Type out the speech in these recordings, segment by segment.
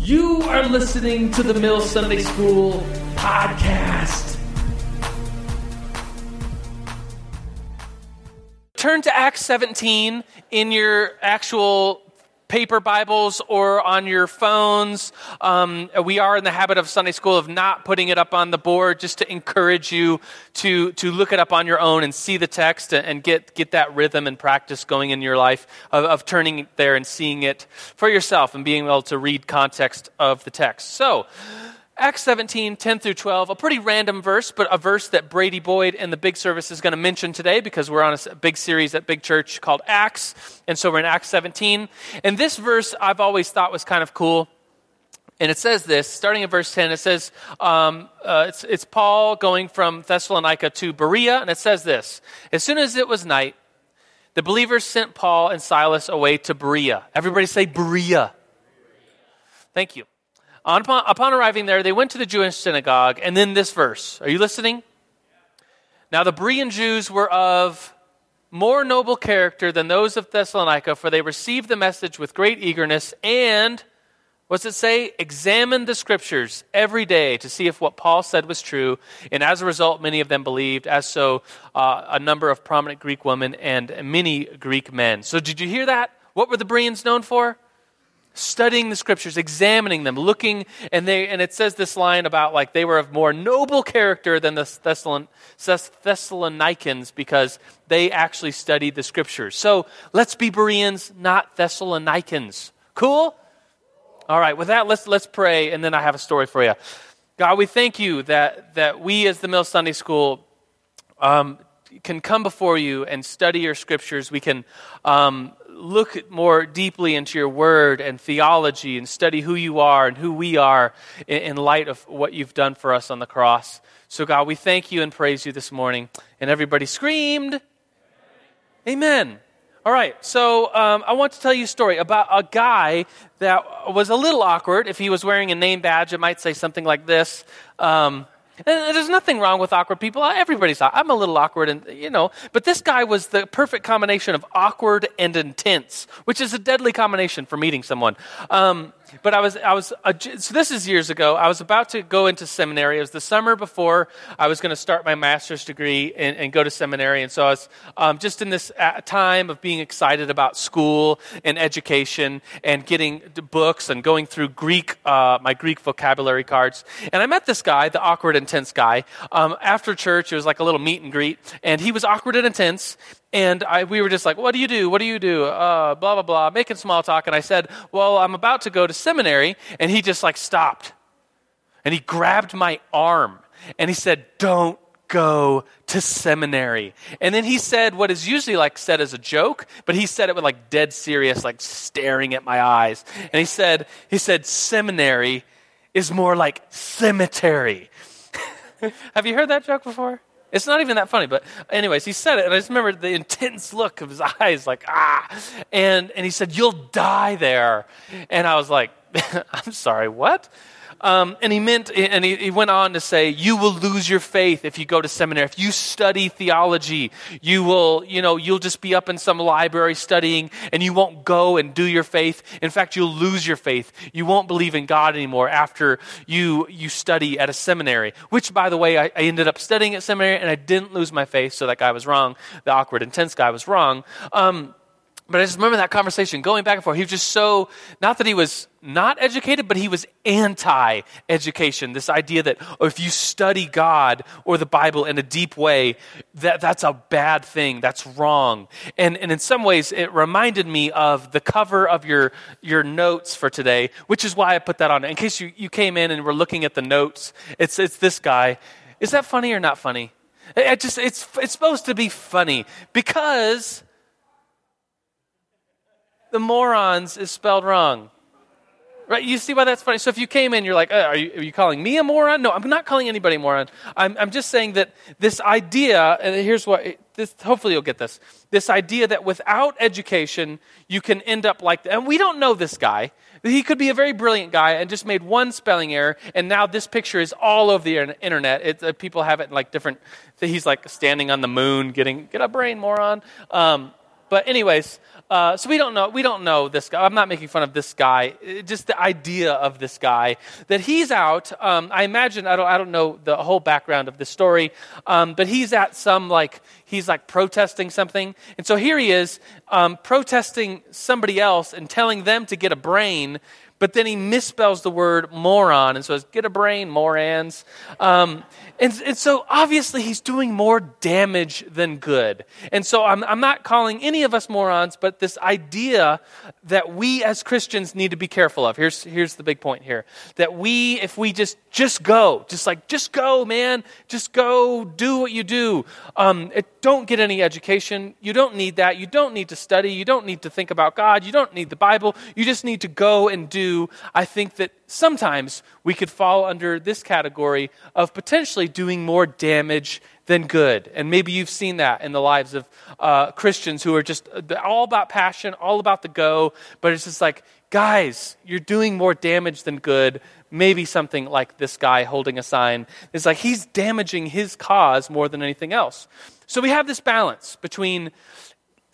You are listening to the Mill Sunday School podcast. Turn to Acts 17 in your actual paper Bibles or on your phones. Um, we are in the habit of Sunday school of not putting it up on the board just to encourage you to, to look it up on your own and see the text and get, get that rhythm and practice going in your life of, of turning there and seeing it for yourself and being able to read context of the text. So, Acts 17, 10 through 12, a pretty random verse, but a verse that Brady Boyd in the big service is going to mention today because we're on a big series at Big Church called Acts. And so we're in Acts 17. And this verse I've always thought was kind of cool. And it says this, starting in verse 10, it says, um, uh, it's, it's Paul going from Thessalonica to Berea, and it says this As soon as it was night, the believers sent Paul and Silas away to Berea. Everybody say Berea. Thank you. Upon, upon, arriving there, they went to the Jewish synagogue, and then this verse. Are you listening? Now, the Berean Jews were of more noble character than those of Thessalonica, for they received the message with great eagerness and, what's it say? Examined the scriptures every day to see if what Paul said was true. And as a result, many of them believed, as so uh, a number of prominent Greek women and many Greek men. So, did you hear that? What were the Bereans known for? Studying the scriptures, examining them, looking, and they and it says this line about like they were of more noble character than the Thessalon, Thessalonians because they actually studied the scriptures. So let's be Bereans, not Thessalonians. Cool? All right, with that, let's let's pray, and then I have a story for you. God, we thank you that that we as the Mill Sunday School um, can come before you and study your scriptures. We can um, look more deeply into your word and theology and study who you are and who we are in, in, light of what you've done for us on the cross. So, God, we thank you and praise you this morning. And everybody screamed, Amen. All right, so um, I want to tell you a story about a guy that was a little awkward. If he was wearing a name badge, it might say something like this. Um, and there's nothing wrong with awkward people. Everybody's I'm a little awkward, and you know. But this guy was the perfect combination of awkward and intense, which is a deadly combination for meeting someone. Um, but I was, I was, so this is years ago. I was about to go into seminary. It was the summer before I was going to start my master's degree and, and, go to seminary. And so I was um, just in this uh, time of being excited about school and education and getting books and going through Greek, uh, my Greek vocabulary cards. And I met this guy, the awkward, intense guy. Um, after church, it was like a little meet and greet. And he was awkward and intense. And I, we were just like, what do you do? What do you do? Uh, blah, blah, blah, making small talk. And I said, well, I'm about to go to seminary. And he just like stopped. And he grabbed my arm and he said, don't go to seminary. And then he said what is usually like said as a joke, but he said it with like dead serious, like staring at my eyes. And he said, he said, seminary is more like cemetery. Have you heard that joke before? It's not even that funny, but anyways, he said it, and I just remember the intense look of his eyes, like ah, and and he said, "You'll die there," and I was like, "I'm sorry, what?" Um, and he meant, and he, he, went on to say, you will lose your faith if you go to seminary. If you study theology, you will, you know, you'll just be up in some library studying and you won't go and do your faith. In fact, you'll lose your faith. You won't believe in God anymore after you, you study at a seminary, which by the way, I, I ended up studying at seminary and I didn't lose my faith. So that guy was wrong. The awkward, intense guy was wrong. Um, but I just remember that conversation going back and forth. He was just so, not that he was not educated, but he was anti education. This idea that oh, if you study God or the Bible in a deep way, that, that's a bad thing. That's wrong. And, and in some ways, it reminded me of the cover of your, your notes for today, which is why I put that on. In case you, you came in and were looking at the notes, it's, it's this guy. Is that funny or not funny? It just, it's, it's supposed to be funny because the morons is spelled wrong. Right? You see why that's funny? So if you came in, you're like, uh, are, you, are, you, calling me a moron? No, I'm not calling anybody a moron. I'm, I'm just saying that this idea, and here's what, this, hopefully you'll get this, this idea that without education, you can end up like, and we don't know this guy. He could be a very brilliant guy and just made one spelling error, and now this picture is all over the internet. It, uh, people have it in like different, he's like standing on the moon, getting, get a brain, moron. Um, but anyways, uh, so we don't know. We don't know this guy. I'm not making fun of this guy. Uh, just the idea of this guy that he's out. Um, I imagine. I don't. I don't know the whole background of the story, um, but he's at some like he's like protesting something, and so here he is um, protesting somebody else and telling them to get a brain but then he misspells the word moron and says, get a brain, morons. Um, and, and, so obviously he's doing more damage than good. And so I'm, I'm not calling any of us morons, but this idea that we as Christians need to be careful of. Here's, here's the big point here. That we, if we just, just go, just like, just go, man, just go, do what you do. Um, it, don't get any education. You don't need that. You don't need to study. You don't need to think about God. You don't need the Bible. You just need to go and do I think that sometimes we could fall under this category of potentially doing more damage than good. And maybe you've seen that in the lives of uh, Christians who are just all about passion, all about the go, but it's just like, guys, you're doing more damage than good. Maybe something like this guy holding a sign is like he's damaging his cause more than anything else. So we have this balance between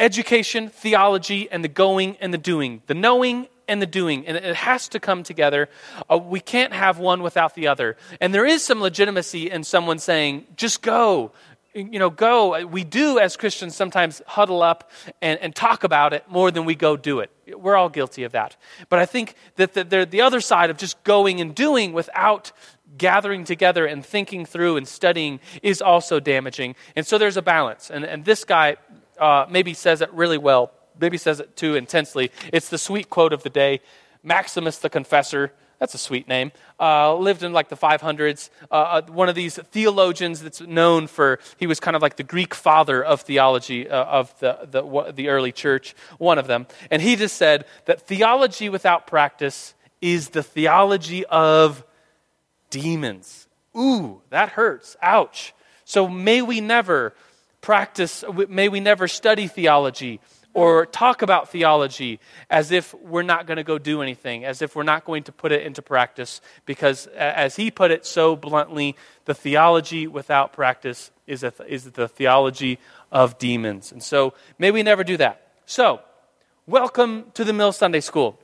education, theology, and the going and the doing, the knowing and the doing, and it has to come together. Uh, we can't have one without the other. And there is some legitimacy in someone saying, just go. You know, go. We do, as Christians, sometimes huddle up and, and talk about it more than we go do it. We're all guilty of that. But I think that the, the other side of just going and doing without gathering together and thinking through and studying is also damaging. And so there's a balance. And, and this guy uh, maybe says it really well maybe says it too intensely. It's the sweet quote of the day Maximus the Confessor. That's a sweet name. Uh, lived in like the 500s. Uh, uh, one of these theologians that's known for, he was kind of like the Greek father of theology uh, of the, the, the early church, one of them. And he just said that theology without practice is the theology of demons. Ooh, that hurts. Ouch. So may we never practice, may we never study theology or talk about theology as if we're not going to go do anything, as if we're not going to put it into practice, because as he put it so bluntly, the theology without practice is, a, is the theology of demons. And so may we never do that. So, welcome to the Mill Sunday School.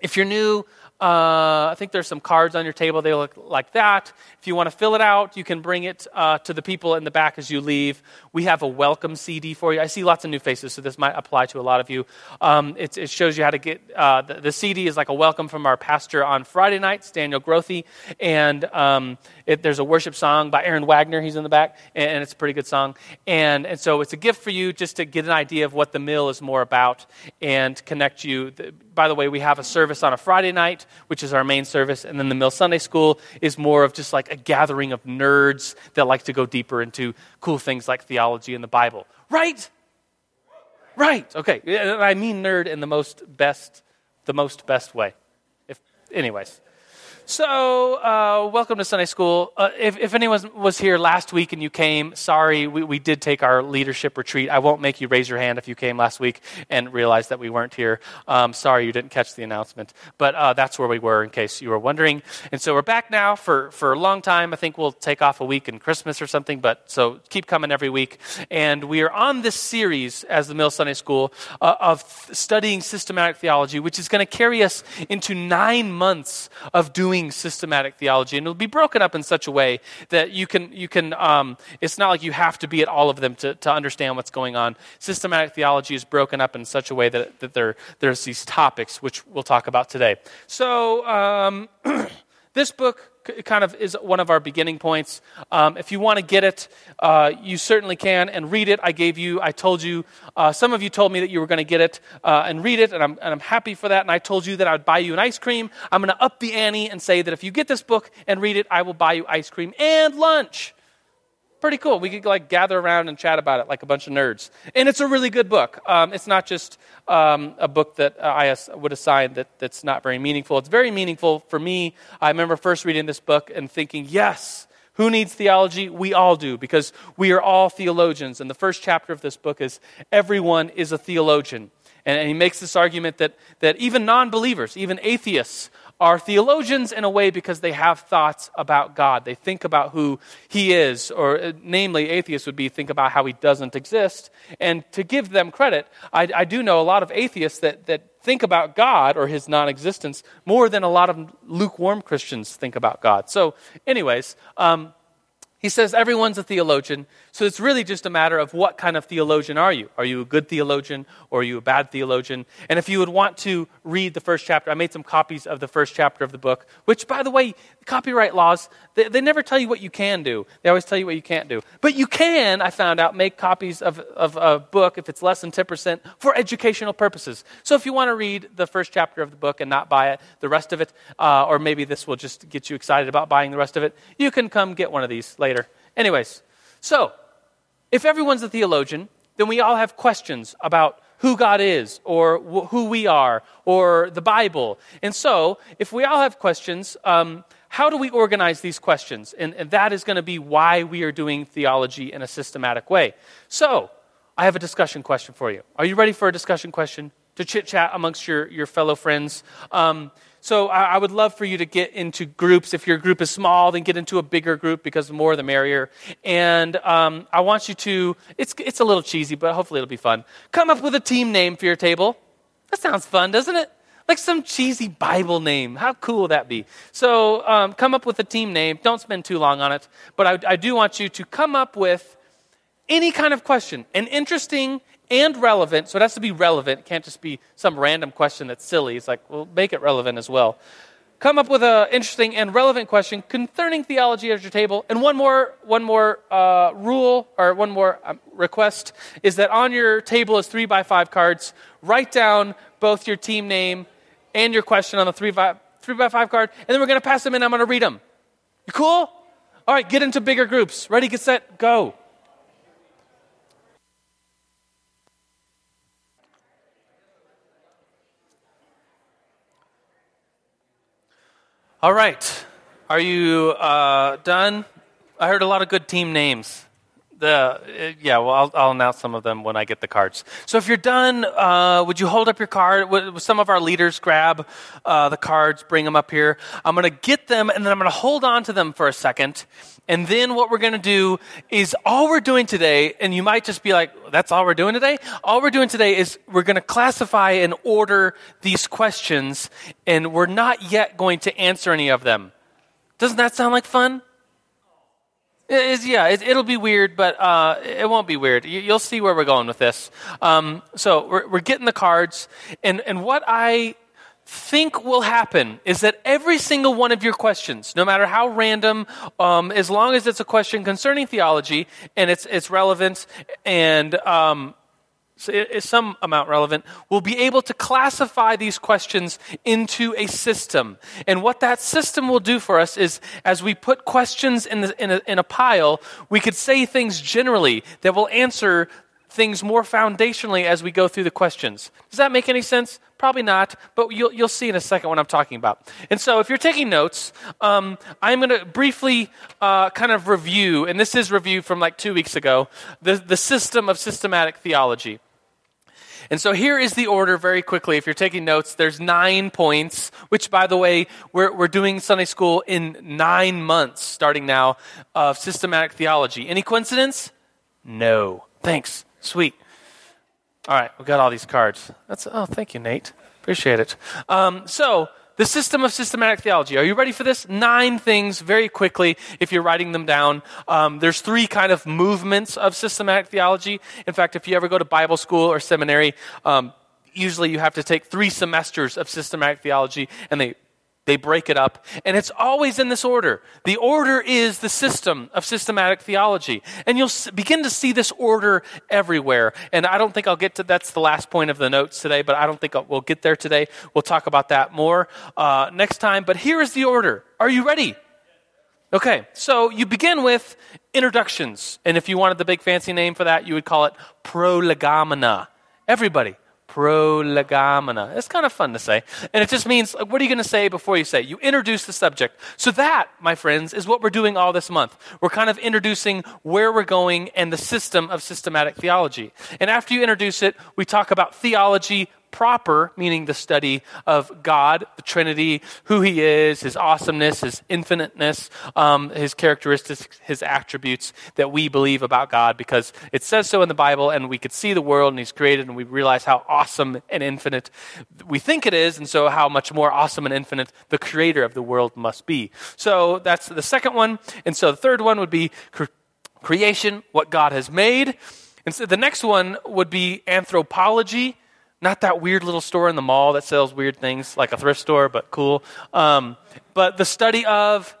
If you're new, uh, I think there's some cards on your table. They look like that. If you want to fill it out, you can bring it uh, to the people in the back as you leave. We have a welcome CD for you. I see lots of new faces, so this might apply to a lot of you. Um, it, it, shows you how to get uh, the, the, CD is like a welcome from our pastor on Friday nights, Daniel Grothe, and um, it, there's a worship song by Aaron Wagner. He's in the back, and, and it's a pretty good song. And, and so it's a gift for you just to get an idea of what the mill is more about and connect you. By the way, we have a service on a Friday night which is our main service. And then the Mill Sunday School is more of just like a gathering of nerds that like to go deeper into cool things like theology and the Bible. Right? Right. Okay. And I mean nerd in the most best, the most best way. If, anyways. So, uh, welcome to Sunday School. Uh, if, if, anyone was here last week and you came, sorry, we, we, did take our leadership retreat. I won't make you raise your hand if you came last week and realized that we weren't here. Um, sorry you didn't catch the announcement. But uh, that's where we were, in case you were wondering. And so we're back now for, for a long time. I think we'll take off a week in Christmas or something, but so keep coming every week. And we are on this series as the Mill Sunday School uh, of studying systematic theology, which is going to carry us into nine months of doing doing systematic theology, and it'll be broken up in such a way that you can, you can um, it's not like you have to be at all of them to, to understand what's going on. Systematic theology is broken up in such a way that, that there, there's these topics, which we'll talk about today. So, um, this book kind of is one of our beginning points. Um, if you want to get it, uh, you certainly can and read it. I gave you, I told you, uh, some of you told me that you were going to get it uh, and read it, and I'm, and I'm happy for that. And I told you that I would buy you an ice cream. I'm going to up the ante and say that if you get this book and read it, I will buy you ice cream and lunch pretty cool. We could like gather around and chat about it like a bunch of nerds. And it's a really good book. Um, it's not just um, a book that I would assign that, that's not very meaningful. It's very meaningful for me. I remember first reading this book and thinking, yes, who needs theology? We all do because we are all theologians. And the first chapter of this book is everyone is a theologian. And, and he makes this argument that, that even non believers, even atheists, are theologians in a way because they have thoughts about God. They think about who He is, or uh, namely, atheists would be think about how He doesn't exist. And to give them credit, I, I do know a lot of atheists that, that think about God or His non existence more than a lot of lukewarm Christians think about God. So, anyways, um, he says everyone's a theologian, so it's really just a matter of what kind of theologian are you? Are you a good theologian or are you a bad theologian? And if you would want to read the first chapter, I made some copies of the first chapter of the book, which, by the way, copyright laws, they, they never tell you what you can do. They always tell you what you can't do. But you can, I found out, make copies of, of a book if it's less than 10% for educational purposes. So if you want to read the first chapter of the book and not buy it, the rest of it, uh, or maybe this will just get you excited about buying the rest of it, you can come get one of these later. Anyways, so if everyone's a theologian, then we all have questions about who God is or wh- who we are or the Bible. And so, if we all have questions, um, how do we organize these questions? And, and that is going to be why we are doing theology in a systematic way. So, I have a discussion question for you. Are you ready for a discussion question to chit chat amongst your, your fellow friends? Um, so I, would love for you to get into groups. If your group is small, then get into a bigger group because the more the merrier. And um, I want you to, it's, it's a little cheesy, but hopefully it'll be fun. Come up with a team name for your table. That sounds fun, doesn't it? Like some cheesy Bible name. How cool would that be? So um, come up with a team name. Don't spend too long on it. But I, I do want you to come up with any kind of question, an interesting and relevant. So it has to be relevant. It can't just be some random question that's silly. It's like, well, make it relevant as well. Come up with an interesting and relevant question concerning theology at your table. And one more, one more uh, rule or one more um, request is that on your table is three by five cards. Write down both your team name and your question on the three by, three by five card, and then we're going to pass them in. I'm going to read them. You cool? All right, get into bigger groups. Ready, get set, go. All right. Are you uh, done? I heard a lot of good team names. The, uh, yeah, well, I'll, I'll, announce some of them when I get the cards. So if you're done, uh, would you hold up your card? Would, some of our leaders grab uh, the cards, bring them up here? I'm going to get them, and then I'm going to hold on to them for a second. And then what we're going to do is all we're doing today, and you might just be like, that's all we're doing today? All we're doing today is we're going to classify and order these questions, and we're not yet going to answer any of them. Doesn't that sound like fun? Yeah, it, will be weird, but uh, it won't be weird. You, will see where we're going with this. Um, so we're, we're getting the cards, and, and what I think will happen is that every single one of your questions, no matter how random, um, as long as it's a question concerning theology and it's, it's relevant and um, is some amount relevant, we'll be able to classify these questions into a system. And what that system will do for us is, as we put questions in, the, in, a, in a pile, we could say things generally that will answer things more foundationally as we go through the questions. Does that make any sense? Probably not, but you'll, you'll see in a second what I'm talking about. And so, if you're taking notes, um, I'm going to briefly uh, kind of review, and this is review from like two weeks ago, the, the system of systematic theology. And so here is the order very quickly. If you're taking notes, there's nine points, which, by the way, we're, we're doing Sunday school in nine months starting now of systematic theology. Any coincidence? No. Thanks. Sweet. All right, we got all these cards. That's oh, thank you, Nate. Appreciate it. Um, so the system of systematic theology. Are you ready for this? Nine things very quickly if you're writing them down. Um, there's three kind of movements of systematic theology. In fact, if you ever go to Bible school or seminary, um, usually you have to take three semesters of systematic theology, and they they break it up, and it's always in this order. The order is the system of systematic theology. And you'll begin to see this order everywhere. And I don't think I'll get to that's the last point of the notes today, but I don't think I'll, we'll get there today. We'll talk about that more uh, next time. But here is the order. Are you ready? Okay, so you begin with introductions. And if you wanted the big fancy name for that, you would call it prolegomena. Everybody, prolegomena. It's kind of fun to say. And it just means, what are you going to say before you say? You introduce the subject. So that, my friends, is what we're doing all this month. We're kind of introducing where we're going and the system of systematic theology. And after you introduce it, we talk about theology proper, meaning the study of God, the Trinity, who He is, His awesomeness, His infiniteness, um, His characteristics, His attributes that we believe about God because it says so in the Bible and we could see the world and He's created and we realize how awesome and infinite we think it is and so how much more awesome and infinite the creator of the world must be. So that's the second one. And so the third one would be cre- creation, what God has made. And so the next one would be anthropology, not that weird little store in the mall that sells weird things, like a thrift store, but cool. Um, but the study of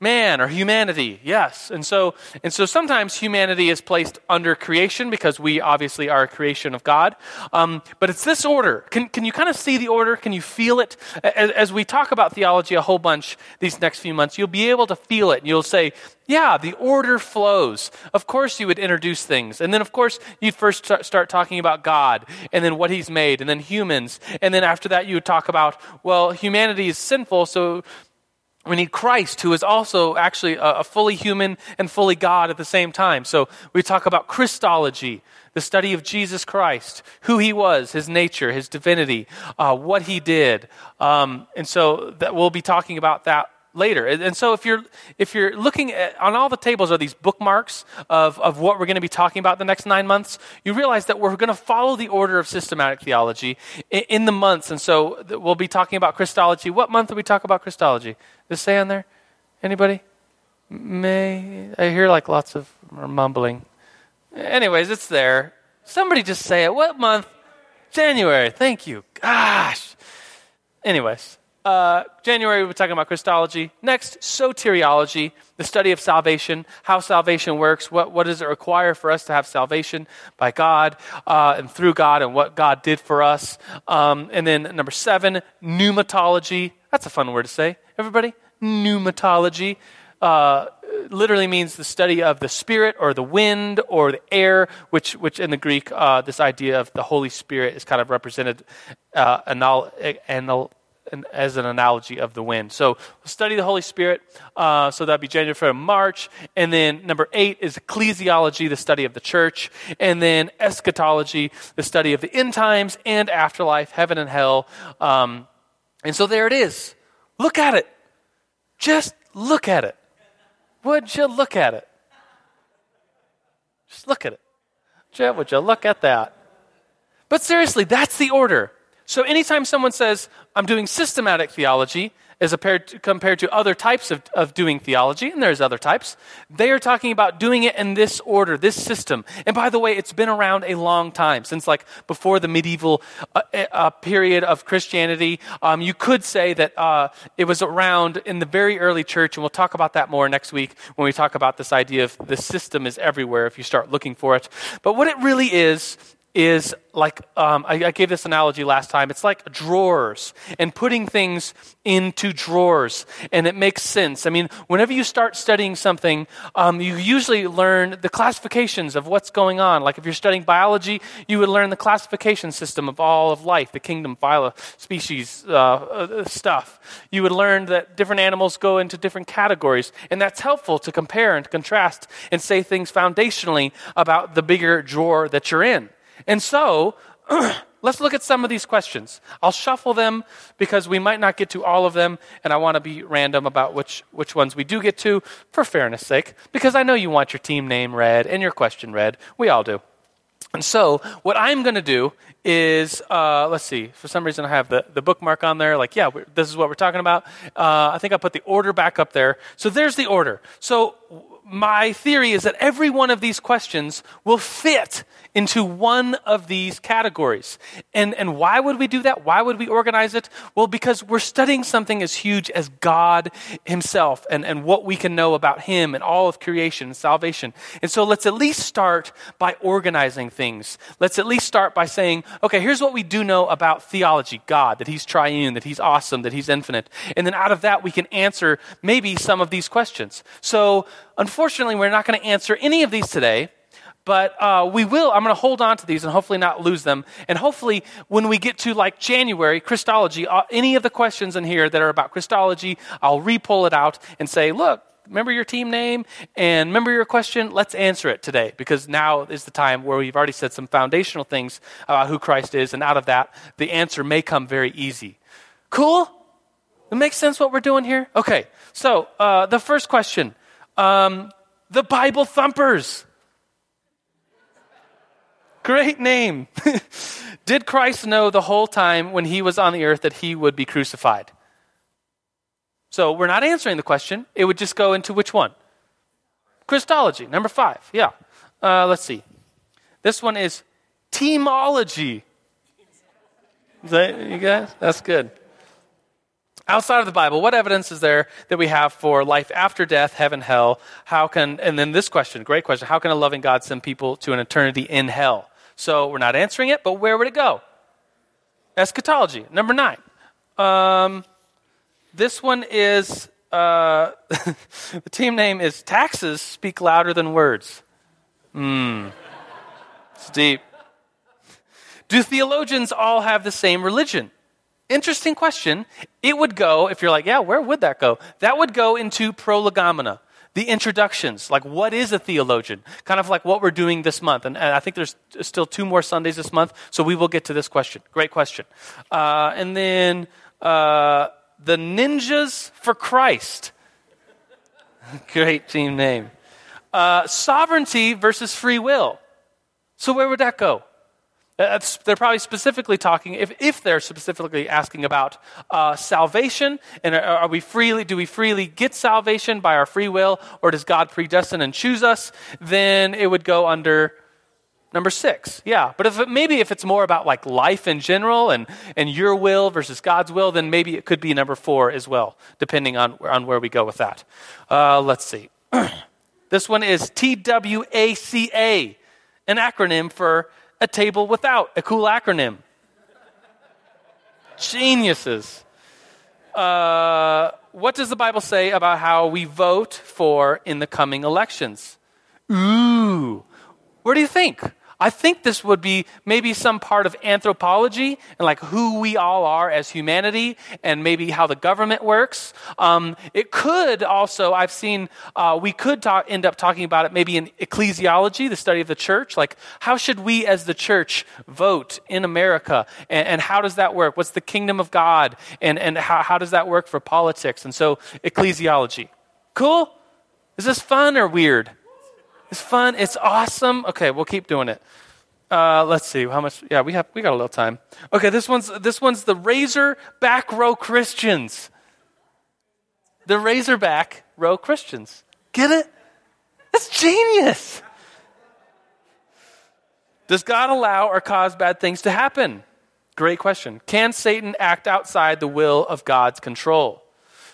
man or humanity. Yes. And so and so sometimes humanity is placed under creation because we obviously are a creation of god. Um, but it's this order. Can, can you kind of see the order? Can you feel it? As, as we talk about theology a whole bunch these next few months you'll be able to feel it and you'll say yeah the order flows. Of course you would introduce things. And then of course you'd first start, start talking about god and then what he's made and then humans. And then after that you would talk about well humanity is sinful so we need Christ, who is also actually a, fully human and fully God at the same time. So we talk about Christology, the study of Jesus Christ, who he was, his nature, his divinity, uh, what he did. Um, and so that we'll be talking about that later. And so if you're if you're looking at on all the tables are these bookmarks of, of what we're going to be talking about the next nine months, you realize that we're going to follow the order of systematic theology in, in the months. And so we'll be talking about Christology. What month do we talk about Christology? Does it say on there? Anybody? May I hear like lots of mumbling. Anyways, it's there. Somebody just say it. What month? January. Thank you. Gosh. Anyways, uh, January, we were talking about Christology. Next, soteriology, the study of salvation, how salvation works, what, what does it require for us to have salvation by God uh, and through God, and what God did for us. Um, and then number seven, pneumatology. That's a fun word to say. Everybody? Pneumatology. Uh, literally means the study of the spirit or the wind or the air, which, which in the Greek, uh, this idea of the Holy Spirit is kind of represented uh, anal- anal- as an analogy of the wind. So study the Holy Spirit. Uh, so that'd be January, February, March. And then number eight is ecclesiology, the study of the church. And then eschatology, the study of the end times and afterlife, heaven and hell. Um, and so there it is. Look at it. Just look at it. Would you look at it? Just look at it. Would you look at that? But seriously, that's the order. So anytime someone says, I'm doing systematic theology, as compared to other types of, of doing theology, and there's other types, they are talking about doing it in this order, this system. And by the way, it's been around a long time, since like before the medieval uh, uh, period of Christianity. Um, you could say that uh, it was around in the very early church, and we'll talk about that more next week when we talk about this idea of the system is everywhere if you start looking for it. But what it really is, is like um, I, I, gave this analogy last time. It's like drawers and putting things into drawers and it makes sense. I mean whenever you start studying something um, you usually learn the classifications of what's going on. Like if you're studying biology you would learn the classification system of all of life the kingdom phyla species uh, uh, stuff. You would learn that different animals go into different categories and that's helpful to compare and contrast and say things foundationally about the bigger drawer that you're in and so, let's look at some of these questions. I'll shuffle them because we might not get to all of them, and I want to be random about which, which ones we do get to for fairness sake, because I know you want your team name read and your question read. We all do. And so, what I'm going to do is, uh, let's see, for some reason I have the, the bookmark on there. Like, yeah, this is what we're talking about. Uh, I think I put the order back up there. So, there's the order. So, my theory is that every one of these questions will fit into one of these categories. And, and why would we do that? Why would we organize it? Well, because we're studying something as huge as God Himself and, and what we can know about Him and all of creation and salvation. And so let's at least start by organizing things. Let's at least start by saying, okay, here's what we do know about theology God, that He's triune, that He's awesome, that He's infinite. And then out of that, we can answer maybe some of these questions. So, unfortunately, we're not going to answer any of these today but uh, we will. I'm going to hold on to these and hopefully not lose them. And hopefully, when we get to like January, Christology, uh, any of the questions in here that are about Christology, I'll re pull it out and say, look, remember your team name and remember your question. Let's answer it today because now is the time where we've already said some foundational things about who Christ is, and out of that, the answer may come very easy. Cool? It makes sense what we're doing here? Okay, so uh, the first question um, the Bible Thumpers. Great name. Did Christ know the whole time when he was on the earth that he would be crucified? So we're not answering the question. It would just go into which one? Christology, number five. Yeah. Uh, let's see. This one is teamology. Is that you guys? That's good. Outside of the Bible, what evidence is there that we have for life after death, heaven, hell? How can, and then this question, great question, how can a loving God send people to an eternity in hell? So we're not answering it, but where would it go? Eschatology, number nine. Um, this one is uh, the team name is Taxes Speak Louder Than Words. Hmm. It's deep. Do theologians all have the same religion? Interesting question. It would go, if you're like, yeah, where would that go? That would go into prolegomena, the introductions. Like, what is a theologian? Kind of like what we're doing this month. And, and I think there's still two more Sundays this month, so we will get to this question. Great question. Uh, and then uh, the Ninjas for Christ. Great team name. Uh, sovereignty versus free will. So, where would that go? That's, they're probably specifically talking, if, if they're specifically asking about uh, salvation, and are, are, we freely, do we freely get salvation by our free will, or does God predestine and choose us? Then it would go under number six. Yeah, but if it, maybe if it's more about like life in general and, and your will versus God's will, then maybe it could be number four as well, depending on, on where we go with that. Uh, let's see. this one is TWACA, an acronym for a table without a cool acronym. Geniuses. Uh, what does the Bible say about how we vote for in the coming elections? Ooh, where do you think? I think this would be maybe some part of anthropology and like who we all are as humanity and maybe how the government works. Um, it could also, I've seen, uh, we could talk, end up talking about it maybe in ecclesiology, the study of the church. Like, how should we as the church vote in America? And, and how does that work? What's the kingdom of God? And, and how, how does that work for politics? And so, ecclesiology. Cool? Is this fun or weird? It's fun. It's awesome. Okay, we'll keep doing it. Uh, let's see how much. Yeah, we have we got a little time. Okay, this one's this one's the Razor Back Row Christians. The Razorback Row Christians. Get it? That's genius. Does God allow or cause bad things to happen? Great question. Can Satan act outside the will of God's control?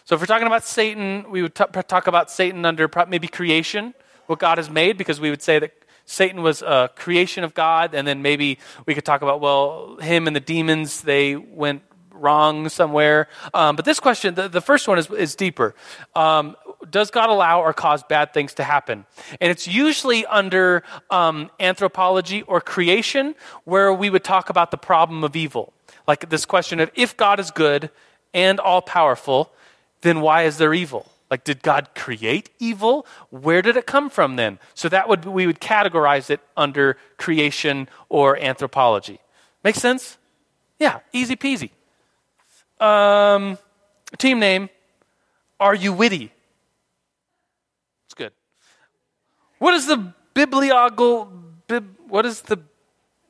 So, if we're talking about Satan, we would t- talk about Satan under maybe creation what God has made because we would say that Satan was a creation of God, and then maybe we could talk about, well, him and the demons, they went wrong somewhere. Um, but this question, the, the first one is, is deeper. Um, does God allow or cause bad things to happen? And it's usually under um, anthropology or creation where we would talk about the problem of evil. Like this question of if God is good and all powerful, then why is there evil? Like, did God create evil? Where did it come from then? So that would we would categorize it under creation or anthropology. Make sense? Yeah, easy peasy. Um, team name: Are you witty? It's good. What is the biblical? Bib, what is the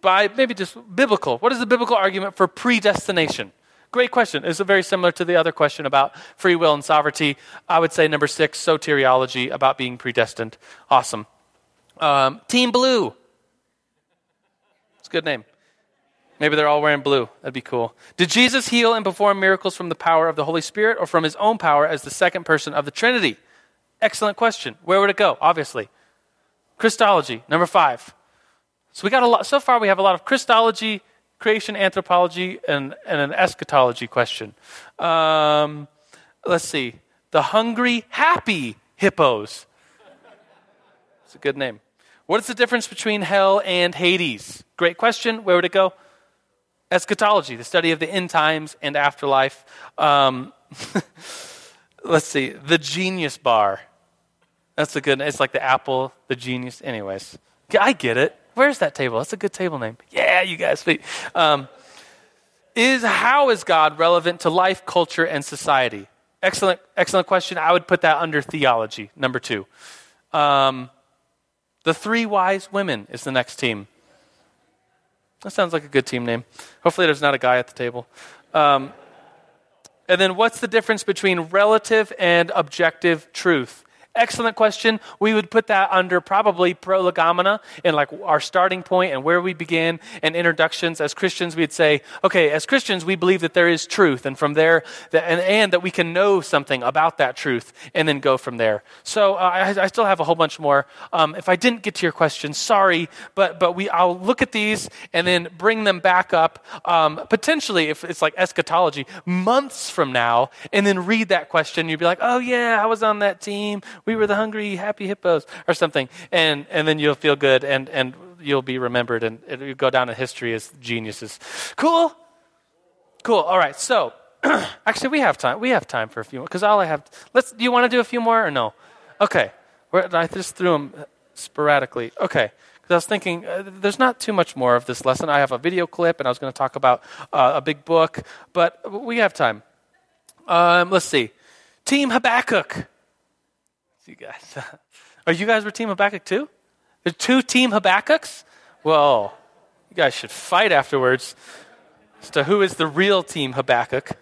by maybe just biblical? What is the biblical argument for predestination? Great question. It's very similar to the other question about free will and sovereignty. I would say number six, soteriology, about being predestined. Awesome. Um, Team Blue. It's a good name. Maybe they're all wearing blue. That'd be cool. Did Jesus heal and perform miracles from the power of the Holy Spirit or from his own power as the second person of the Trinity? Excellent question. Where would it go? Obviously. Christology, number five. So we got a lot so far we have a lot of Christology, creation anthropology and, and an eschatology question. Um, let's see. The hungry, happy hippos. It's a good name. What is the difference between hell and Hades? Great question. Where would it go? Eschatology, the study of the end times and afterlife. Um, let's see. The genius bar. That's a good. It's like the apple, the genius. Anyways, I get it. Where's that table? That's a good table name. Yeah, you guys. Um, is how is God relevant to life, culture, and society? Excellent, excellent question. I would put that under theology. Number two, um, the three wise women is the next team. That sounds like a good team name. Hopefully, there's not a guy at the table. Um, and then, what's the difference between relative and objective truth? Excellent question. We would put that under probably prolegomena and like our starting point and where we begin and introductions. As Christians, we'd say, okay, as Christians, we believe that there is truth, and from there, that, and, and that we can know something about that truth, and then go from there. So uh, I, I, still have a whole bunch more. Um, if I didn't get to your question, sorry, but but we I'll look at these and then bring them back up um, potentially if it's like eschatology months from now, and then read that question. You'd be like, oh yeah, I was on that team we were the hungry, happy hippos, or something. And, and then you'll feel good and, and you'll be remembered and you'll go down in history as geniuses. Cool? Cool. All right. So, actually, we have time. We have time for a few more because all I have. Let's. Do you want to do a few more or no? Okay. I just threw them sporadically. Okay. Because I was thinking, uh, there's not too much more of this lesson. I have a video clip, and I was going to talk about uh, a big book, but we have time. Um, let's see. Team Habakkuk you guys. Are you guys were Team Habakkuk too? There's two Team Habakkuk's? Well, you guys should fight afterwards as to who is the real Team Habakkuk.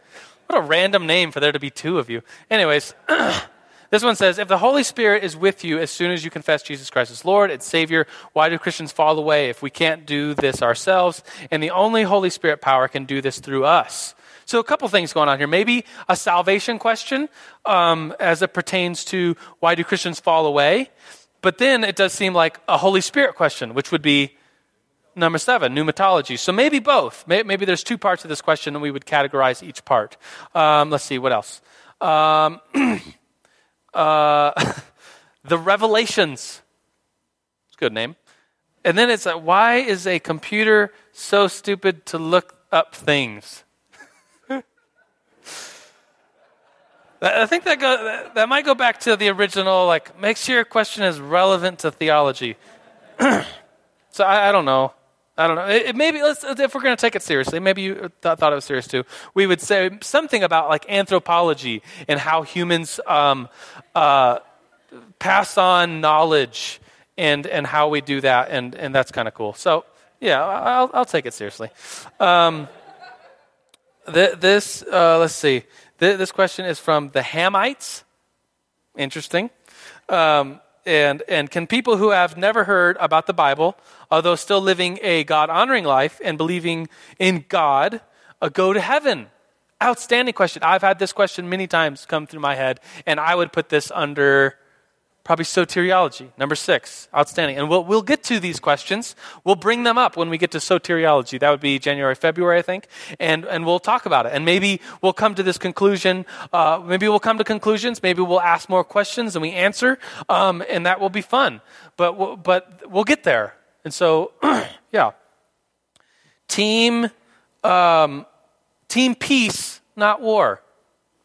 What a random name for there to be two of you. Anyways, this one says If the Holy Spirit is with you as soon as you confess Jesus Christ as Lord and Savior, why do Christians fall away if we can't do this ourselves? And the only Holy Spirit power can do this through us. So, a couple things going on here. Maybe a salvation question um, as it pertains to why do Christians fall away? But then it does seem like a Holy Spirit question, which would be number seven, pneumatology. So, maybe both. Maybe there's two parts of this question, and we would categorize each part. Um, let's see, what else? Um, uh, the Revelations. It's a good name. And then it's like, why is a computer so stupid to look up things? I think that, go, that might go back to the original, like, make sure your question is relevant to theology. so I, I, don't know. I don't know. It, it maybe if we're going to take it seriously, maybe you th- thought it was serious too. We would say something about like anthropology and how humans um, uh, pass on knowledge and and how we do that, and and that's kind of cool. So yeah, I'll I'll take it seriously. Um, th- this uh, let's see. This question is from the Hamites. Interesting. Um, and, and can people who have never heard about the Bible, although still living a God honoring life and believing in God, uh, go to heaven? Outstanding question. I've had this question many times come through my head, and I would put this under Probably soteriology. Number six, outstanding. And we'll, we'll get to these questions. We'll bring them up when we get to soteriology. That would be January, February, I think. And, and we'll talk about it. And maybe we'll come to this conclusion. Uh, maybe we'll come to conclusions. Maybe we'll ask more questions and we answer. Um, and that will be fun. But, we'll, but we'll get there. And so, yeah. Team, um, team peace, not war.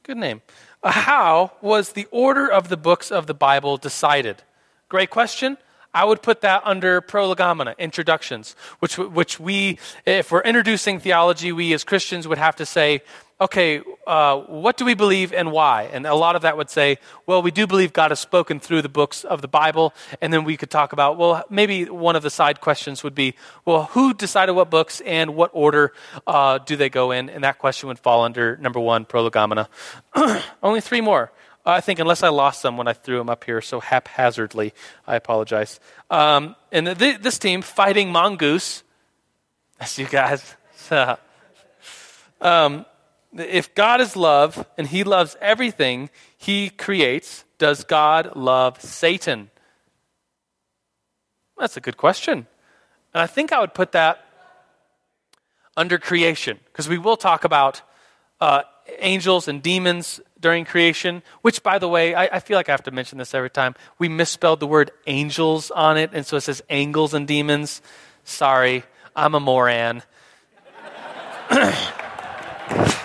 Good name. How was the order of the books of the Bible decided? Great question. I would put that under prolegomena, introductions, which, which we, if we're introducing theology, we as Christians would have to say, okay, uh, what do we believe and why? And a lot of that would say, well, we do believe God has spoken through the books of the Bible. And then we could talk about, well, maybe one of the side questions would be, well, who decided what books and what order uh, do they go in? And that question would fall under number one, prolegomena. Only three more. Uh, I think, unless I lost them when I threw them up here so haphazardly, I apologize. Um, and th- this team, Fighting Mongoose, that's you guys. um, if God is love and he loves everything he creates, does God love Satan? That's a good question. And I think I would put that under creation, because we will talk about uh, angels and demons during creation, which, by the way, I, I, feel like I have to mention this every time. We misspelled the word angels on it, and so it says angels and demons. Sorry, I'm a moron.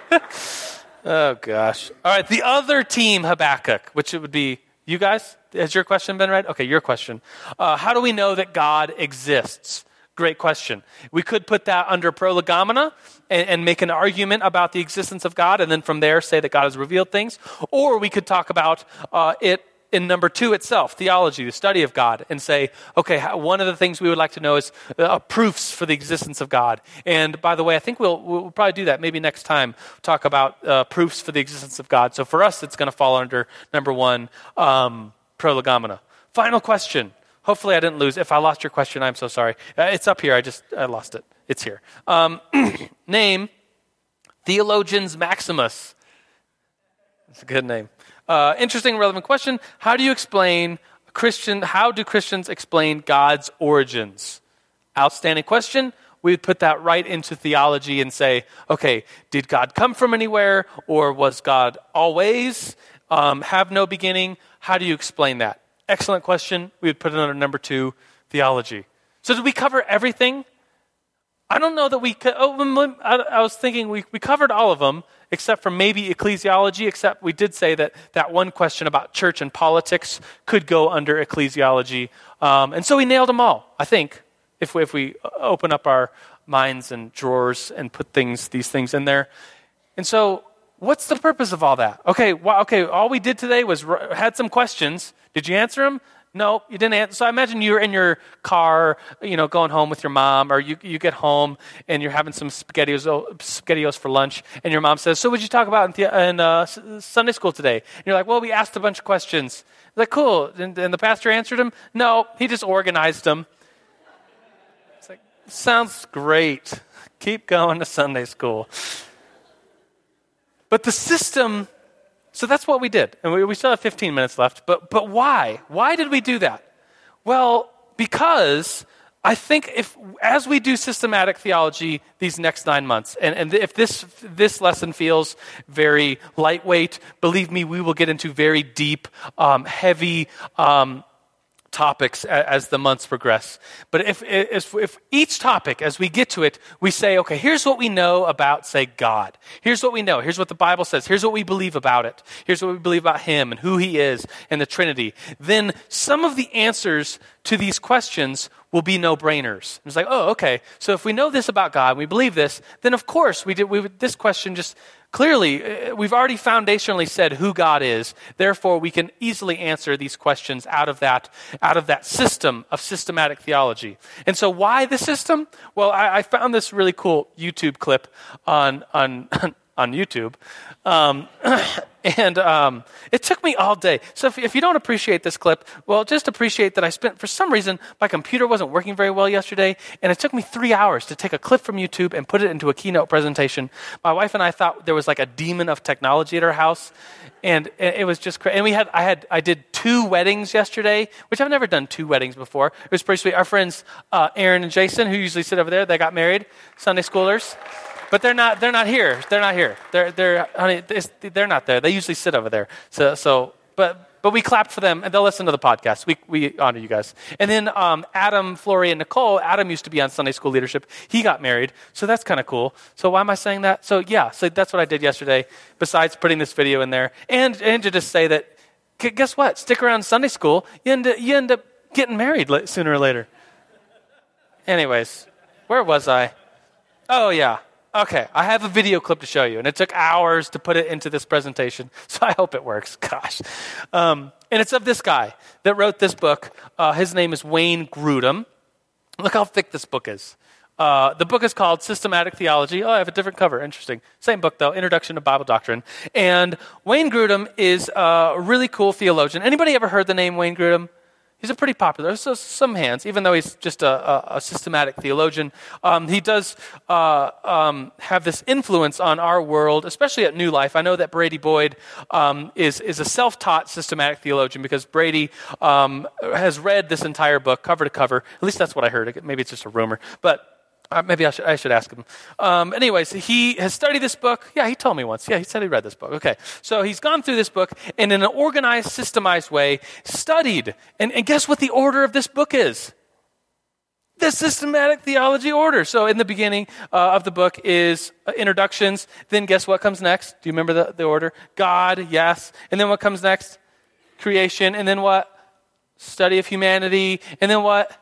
oh gosh. All right, the other team Habakkuk, which it would be You guys? Has your question been read? Okay, your question. Uh, how do we know that God exists? Great question. We could put that under prolegomena and, and, make an argument about the existence of God, and then from there say that God has revealed things. Or we could talk about uh, it in number two itself, theology, the study of God, and say, okay, one of the things we would like to know is uh, proofs for the existence of God. And by the way, I think we'll, we'll probably do that maybe next time, talk about uh, proofs for the existence of God. So for us, it's going to fall under number one, um, prolegomena. Final question. Hopefully, I didn't lose. If I lost your question, I'm so sorry. Uh, it's up here. I just I lost it. It's here. Um, name Theologians Maximus. It's a good name. Uh, interesting, relevant question. How do you explain Christian? How do Christians explain God's origins? Outstanding question. We would put that right into theology and say, okay, did God come from anywhere, or was God always um, have no beginning? How do you explain that? Excellent question. We would put it under number two, theology. So, did we cover everything? I don't know that we. Oh, I was thinking we, we covered all of them except for maybe ecclesiology, except we did say that that one question about church and politics could go under ecclesiology. Um, and so we nailed them all, I think, if we, if we open up our minds and drawers and put things, these things in there. And so, what's the purpose of all that? Okay, well, okay, all we did today was had some questions. Did you answer them? No, you didn't answer. So I imagine you're in your car, you know, going home with your mom, or you, you get home and you're having some spaghettios, spaghettios for lunch, and your mom says, "So, what did you talk about in, the, in uh, Sunday school today?" And you're like, "Well, we asked a bunch of questions." Like, cool. And, and the pastor answered them. No, he just organized them. It's like, sounds great. Keep going to Sunday school. But the system so that's what we did. And we, we still have 15 minutes left. But, but why? Why did we do that? Well, because I think if, as we do systematic theology these next nine months, and, and if this, this lesson feels very lightweight, believe me, we will get into very deep, um, heavy, um, topics as the months progress. But if, if, if, each topic, as we get to it, we say, okay, here's what we know about, say, God. Here's what we know. Here's what the Bible says. Here's what we believe about it. Here's what we believe about Him and who He is and the Trinity. Then some of the answers to these questions will be no brainers. It's like, oh, okay. So if we know this about God, we believe this, then of course we did, we, this question just Clearly, uh, we've already foundationally said who God is. Therefore, we can easily answer these questions out of that, out of that system of systematic theology. And so, why the system? Well, I, I found this really cool YouTube clip on, on, on YouTube. Um, and um, it took me all day. So if, if, you don't appreciate this clip, well, just appreciate that I spent, for some reason, my computer wasn't working very well yesterday, and it took me three hours to take a clip from YouTube and put it into a keynote presentation. My wife and I thought there was like a demon of technology at our house, and it was just crazy. And we had, I had, I did two weddings yesterday, which I've never done two weddings before. It was pretty sweet. Our friends uh, Aaron and Jason, who usually sit over there, they got married, Sunday schoolers. But they're not, they're not here. They're not here. They're, they're, honey, they're not there. They usually sit over there. So, so but, but we clapped for them, and they'll listen to the podcast. We, we honor you guys. And then um, Adam, Flory, and Nicole. Adam used to be on Sunday School Leadership. He got married, so that's kind of cool. So why am I saying that? So yeah, so that's what I did yesterday. Besides putting this video in there, and and to just say that, guess what? Stick around Sunday School. You end you end up getting married sooner or later. Anyways, where was I? Oh yeah. Okay, I have a video clip to show you, and it took hours to put it into this presentation, so I hope it works. Gosh. Um, and it's of this guy that wrote this book. Uh, his name is Wayne Grudem. Look how thick this book is. Uh, the book is called Systematic Theology. Oh, I have a different cover. Interesting. Same book, though, Introduction to Bible Doctrine. And Wayne Grudem is a really cool theologian. Anybody ever heard the name Wayne Grudem? He's a pretty popular, so some hands, even though he's just a, a, a systematic theologian. Um, he does uh, um, have this influence on our world, especially at New Life. I know that Brady Boyd um, is, is a self taught systematic theologian because Brady um, has read this entire book cover to cover. At least that's what I heard. Maybe it's just a rumor. But uh, maybe I should, I should ask him. Um, anyways, he has studied this book. Yeah, he told me once. Yeah, he said he read this book. Okay. So he's gone through this book and in an organized, systemized way studied. And, and guess what the order of this book is? The systematic theology order. So in the beginning uh, of the book is uh, introductions. Then guess what comes next? Do you remember the, the order? God, yes. And then what comes next? creation, and then what? Study of humanity, and then what?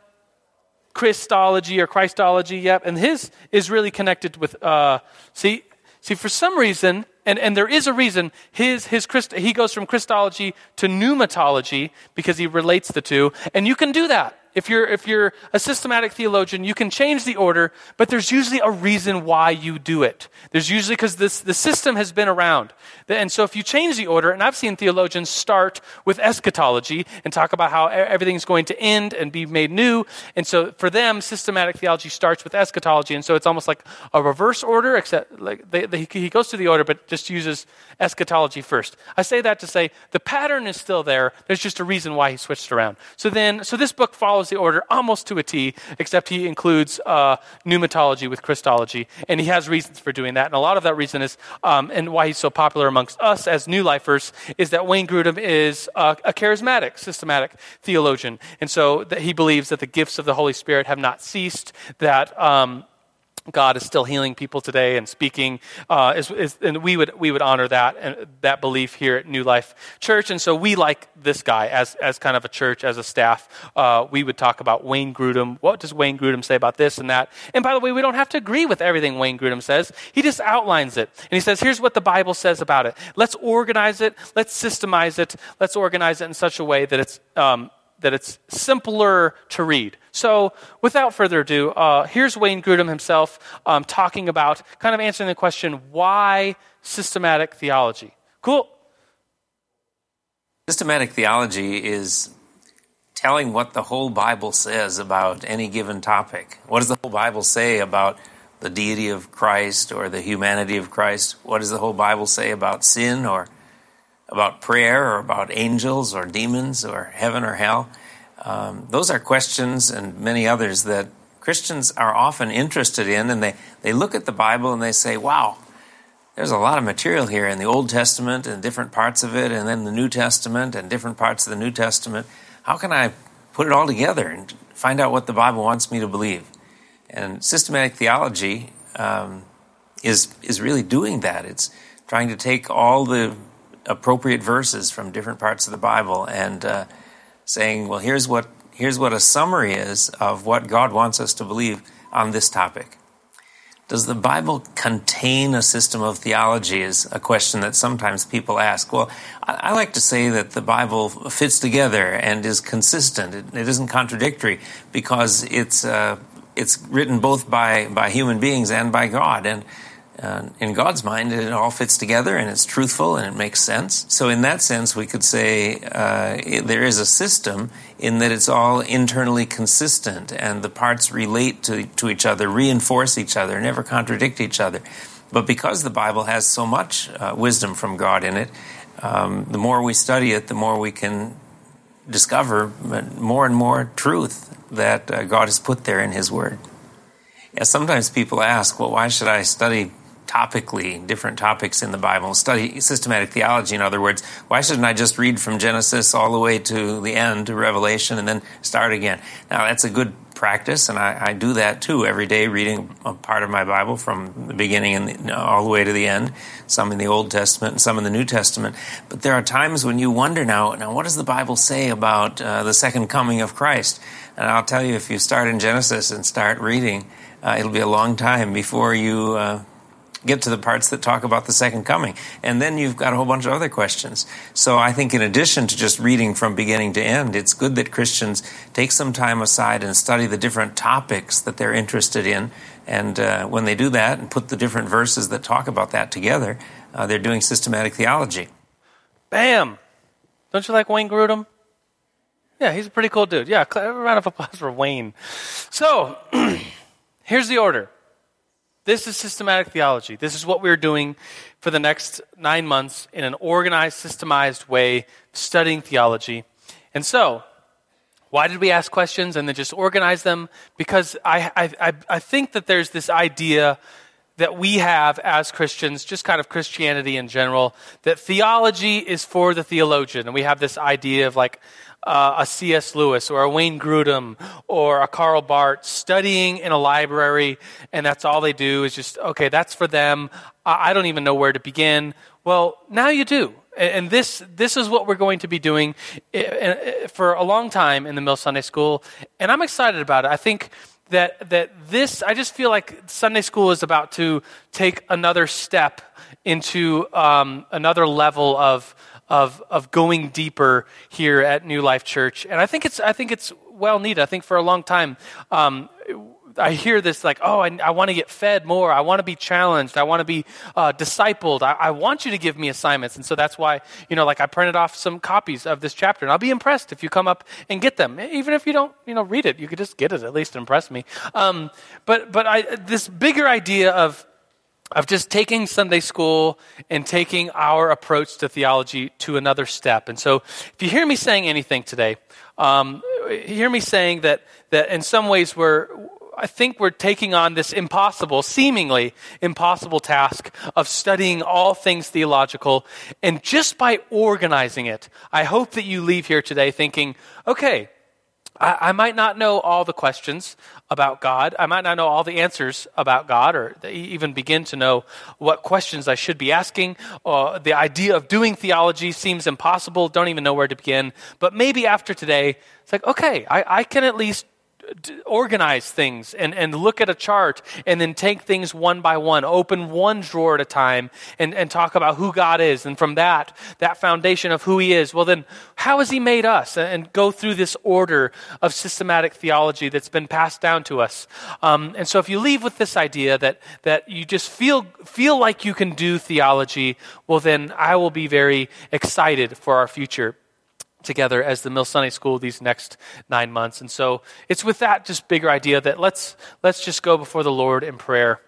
Christology or Christology, yep. And his is really connected with, uh, see, see, for some reason, and, and there is a reason, his, his Christ, he goes from Christology to pneumatology because he relates the two. And you can do that. If you're, if you're a systematic theologian, you can change the order, but there's usually a reason why you do it. There's usually because the system has been around. And so if you change the order, and I've seen theologians start with eschatology and talk about how everything's going to end and be made new. And so for them, systematic theology starts with eschatology. And so it's almost like a reverse order, except like they, they, he goes through the order, but just uses eschatology first. I say that to say the pattern is still there. There's just a reason why he switched around. So then, so this book follows the order almost to a T, except he includes uh, pneumatology with Christology, and he has reasons for doing that. And a lot of that reason is, um, and why he's so popular amongst us as new lifers, is that Wayne Grudem is a charismatic, systematic theologian, and so that he believes that the gifts of the Holy Spirit have not ceased. That um, God is still healing people today and speaking, uh, is, is, and we would we would honor that and that belief here at New Life Church. And so we like this guy as as kind of a church, as a staff. Uh, we would talk about Wayne Grudem. What does Wayne Grudem say about this and that? And by the way, we don't have to agree with everything Wayne Grudem says. He just outlines it and he says, "Here's what the Bible says about it. Let's organize it. Let's systemize it. Let's organize it in such a way that it's." Um, that it's simpler to read. So, without further ado, uh, here's Wayne Grudem himself um, talking about, kind of answering the question, why systematic theology? Cool. Systematic theology is telling what the whole Bible says about any given topic. What does the whole Bible say about the deity of Christ or the humanity of Christ? What does the whole Bible say about sin or about prayer or about angels or demons or heaven or hell. Um, those are questions and many others that Christians are often interested in, and they, they look at the Bible and they say, wow, there's a lot of material here in the Old Testament and different parts of it, and then the New Testament and different parts of the New Testament. How can I put it all together and find out what the Bible wants me to believe? And systematic theology um, is, is really doing that. It's trying to take all the appropriate verses from different parts of the Bible and uh, saying, well, here's what, here's what a summary is of what God wants us to believe on this topic. Does the Bible contain a system of theology? Is a question that sometimes people ask. Well, I, like to say that the Bible fits together and is consistent. It, it isn't contradictory because it's uh, it's written both by by human beings and by God. And uh, in God's mind, it all fits together and it's truthful and it makes sense. So, in that sense, we could say uh, it, there is a system in that it's all internally consistent and the parts relate to, to each other, reinforce each other, never contradict each other. But because the Bible has so much uh, wisdom from God in it, um, the more we study it, the more we can discover more and more truth that uh, God has put there in His Word. Yeah, sometimes people ask, well, why should I study topically different topics in the Bible, study systematic theology, in other words. Why shouldn't I just read from Genesis all the way to the end, to Revelation, and then start again? Now, that's a good practice, and I, I do that too every day, reading a part of my Bible from the beginning and the, all the way to the end, some in the Old Testament and some in the New Testament. But there are times when you wonder now, now what does the Bible say about uh, the second coming of Christ? And I'll tell you, if you start in Genesis and start reading, uh, it'll be a long time before you uh, get to the parts that talk about the second coming. And then you've got a whole bunch of other questions. So I think in addition to just reading from beginning to end, it's good that Christians take some time aside and study the different topics that they're interested in. And uh, when they do that and put the different verses that talk about that together, uh, they're doing systematic theology. Bam! Don't you like Wayne Grudem? Yeah, he's a pretty cool dude. Yeah, round of applause for Wayne. So, here's the order. This is systematic theology. This is what we're doing for the next nine months in an organized, systemized way, studying theology. And so, why did we ask questions and then just organize them? Because I, I, I think that there's this idea that we have as Christians, just kind of Christianity in general, that theology is for the theologian. And we have this idea of like, uh, a C.S. Lewis or a Wayne Grudem or a Karl Barth studying in a library, and that's all they do is just, okay, that's for them. I don't even know where to begin. Well, now you do. And this, this is what we're going to be doing for a long time in the Mill Sunday School. And I'm excited about it. I think that, that this, I just feel like Sunday School is about to take another step into um, another level of, of, of going deeper here at New Life Church. And I think it's, I think it's well needed. I think for a long time, um, I hear this like, oh, I, I want to get fed more. I want to be challenged. I want to be uh, discipled. I, I, want you to give me assignments. And so that's why, you know, like I printed off some copies of this chapter. And I'll be impressed if you come up and get them. Even if you don't, you know, read it, you could just get it, at least impress me. Um, but but I, this bigger idea of, of just taking Sunday school and taking our approach to theology to another step. And so if you hear me saying anything today, um, hear me saying that, that in some ways we're, I think we're taking on this impossible, seemingly impossible task of studying all things theological. And just by organizing it, I hope that you leave here today thinking, okay, I, I might not know all the questions about God. I might not know all the answers about God or even begin to know what questions I should be asking. Uh, the idea of doing theology seems impossible. Don't even know where to begin. But maybe after today, it's like, okay, I, I can at least organize things and, and look at a chart and then take things one by one, open one drawer at a time and, and talk about who God is. And from that, that foundation of who He is, well, then how has He made us? And go through this order of systematic theology that's been passed down to us. Um, and so if you leave with this idea that, that you just feel, feel like you can do theology, well, then I will be very excited for our future together as the Mill Sunday School these next nine months. And so it's with that just bigger idea that let's let's just go before the Lord in prayer.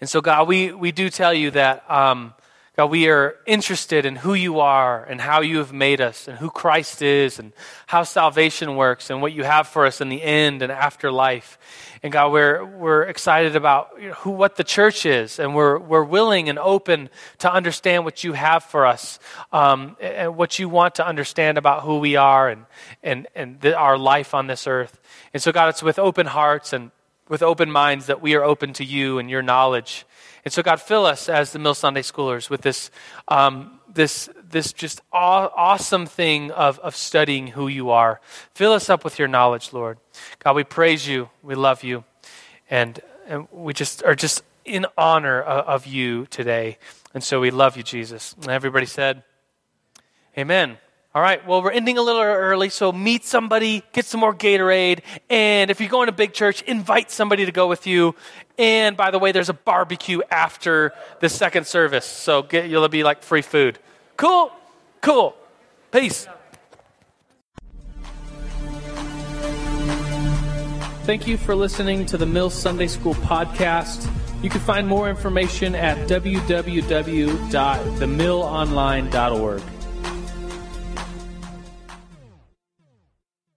And so God, we we do tell you that um, God, we are interested in who you are and how you have made us and who Christ is and how salvation works and what you have for us in the end and afterlife. And God, we're, we're excited about who, what the church is and we're, we're willing and open to understand what you have for us um, and what you want to understand about who we are and, and, and the, our life on this earth. And so, God, it's with open hearts and with open minds that we are open to you and your knowledge. And so, God, fill us as the Mill Sunday Schoolers with this, um, this, this just aw- awesome thing of, of studying who you are. Fill us up with your knowledge, Lord. God, we praise you. We love you. And, and we just are just in honor of, of you today. And so we love you, Jesus. And everybody said, Amen. All right, well, we're ending a little early, so meet somebody, get some more Gatorade, and if you're going to big church, invite somebody to go with you. And by the way, there's a barbecue after the second service, so get, you'll be like free food. Cool? Cool. Peace. Thank you for listening to the Mill Sunday School podcast. You can find more information at www.themillonline.org.